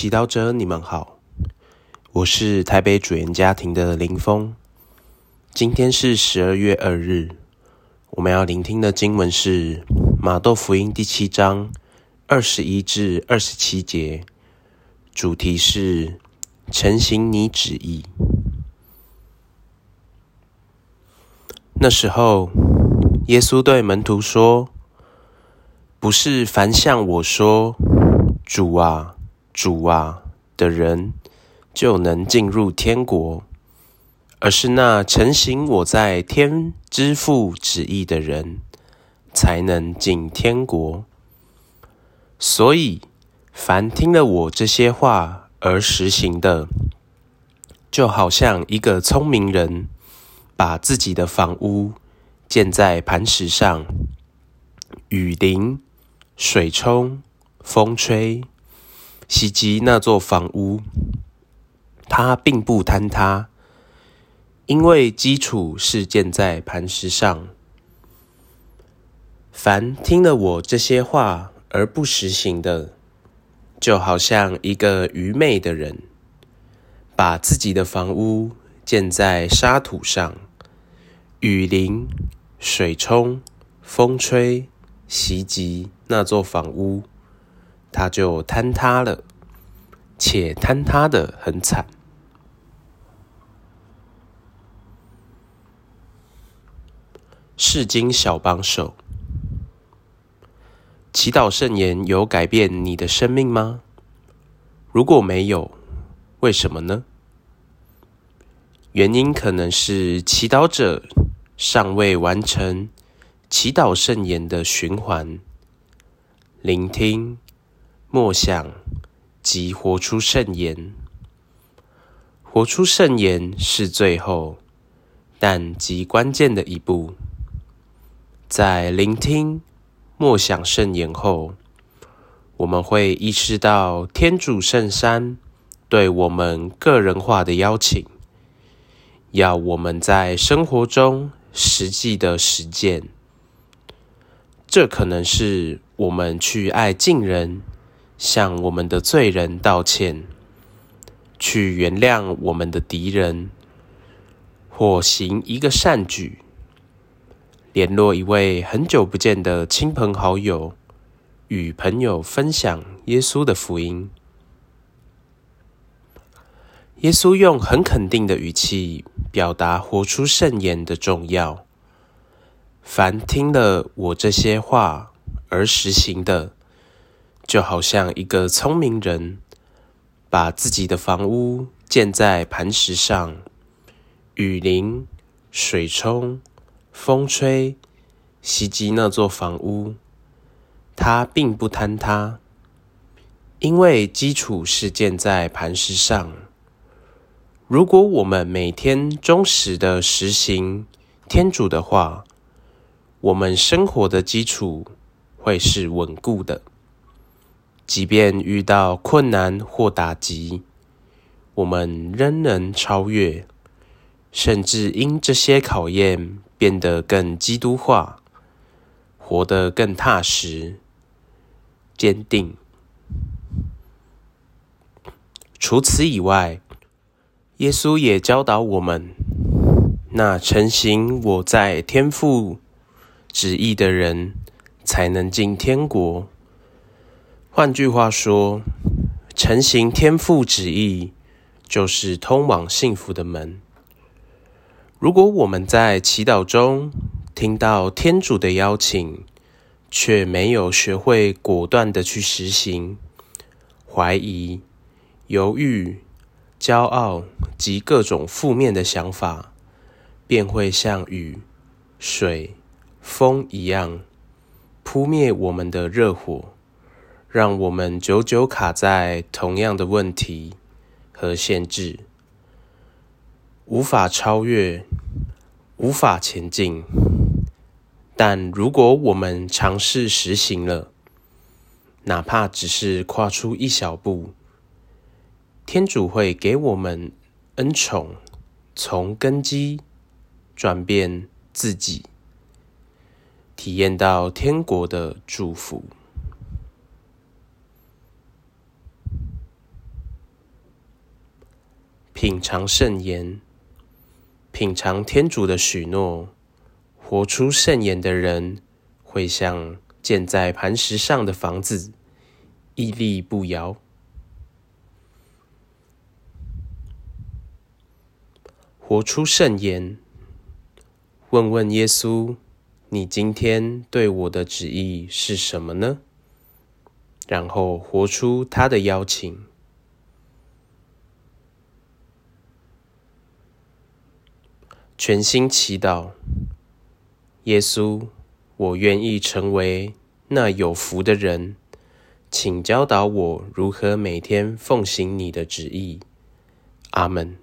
祈祷者，你们好，我是台北主言家庭的林峰。今天是十二月二日，我们要聆听的经文是马窦福音第七章二十一至二十七节，主题是成行你旨意。那时候，耶稣对门徒说：“不是凡向我说‘主啊’。”主啊的人就能进入天国，而是那承行我在天之父旨意的人才能进天国。所以，凡听了我这些话而实行的，就好像一个聪明人把自己的房屋建在磐石上，雨淋、水冲、风吹。袭击那座房屋，它并不坍塌，因为基础是建在磐石上。凡听了我这些话而不实行的，就好像一个愚昧的人，把自己的房屋建在沙土上，雨淋、水冲、风吹，袭击那座房屋。它就坍塌了，且坍塌的很惨。世经小帮手，祈祷圣言有改变你的生命吗？如果没有，为什么呢？原因可能是祈祷者尚未完成祈祷圣言的循环，聆听。默想即活出圣言，活出圣言是最后但极关键的一步。在聆听、默想圣言后，我们会意识到天主圣山对我们个人化的邀请，要我们在生活中实际的实践。这可能是我们去爱近人。向我们的罪人道歉，去原谅我们的敌人，或行一个善举，联络一位很久不见的亲朋好友，与朋友分享耶稣的福音。耶稣用很肯定的语气表达活出圣言的重要。凡听了我这些话而实行的。就好像一个聪明人把自己的房屋建在磐石上，雨淋、水冲、风吹，袭击那座房屋，它并不坍塌，因为基础是建在磐石上。如果我们每天忠实的实行天主的话，我们生活的基础会是稳固的。即便遇到困难或打击，我们仍能超越，甚至因这些考验变得更基督化，活得更踏实、坚定。除此以外，耶稣也教导我们：那成行我在天父旨意的人，才能进天国。换句话说，成行天父旨意就是通往幸福的门。如果我们在祈祷中听到天主的邀请，却没有学会果断的去实行，怀疑、犹豫、骄傲及各种负面的想法，便会像雨、水、风一样扑灭我们的热火。让我们久久卡在同样的问题和限制，无法超越，无法前进。但如果我们尝试实行了，哪怕只是跨出一小步，天主会给我们恩宠，从根基转变自己，体验到天国的祝福。品尝圣言，品尝天主的许诺，活出圣言的人，会像建在磐石上的房子，屹立不摇。活出圣言，问问耶稣：你今天对我的旨意是什么呢？然后活出他的邀请。全心祈祷，耶稣，我愿意成为那有福的人，请教导我如何每天奉行你的旨意。阿门。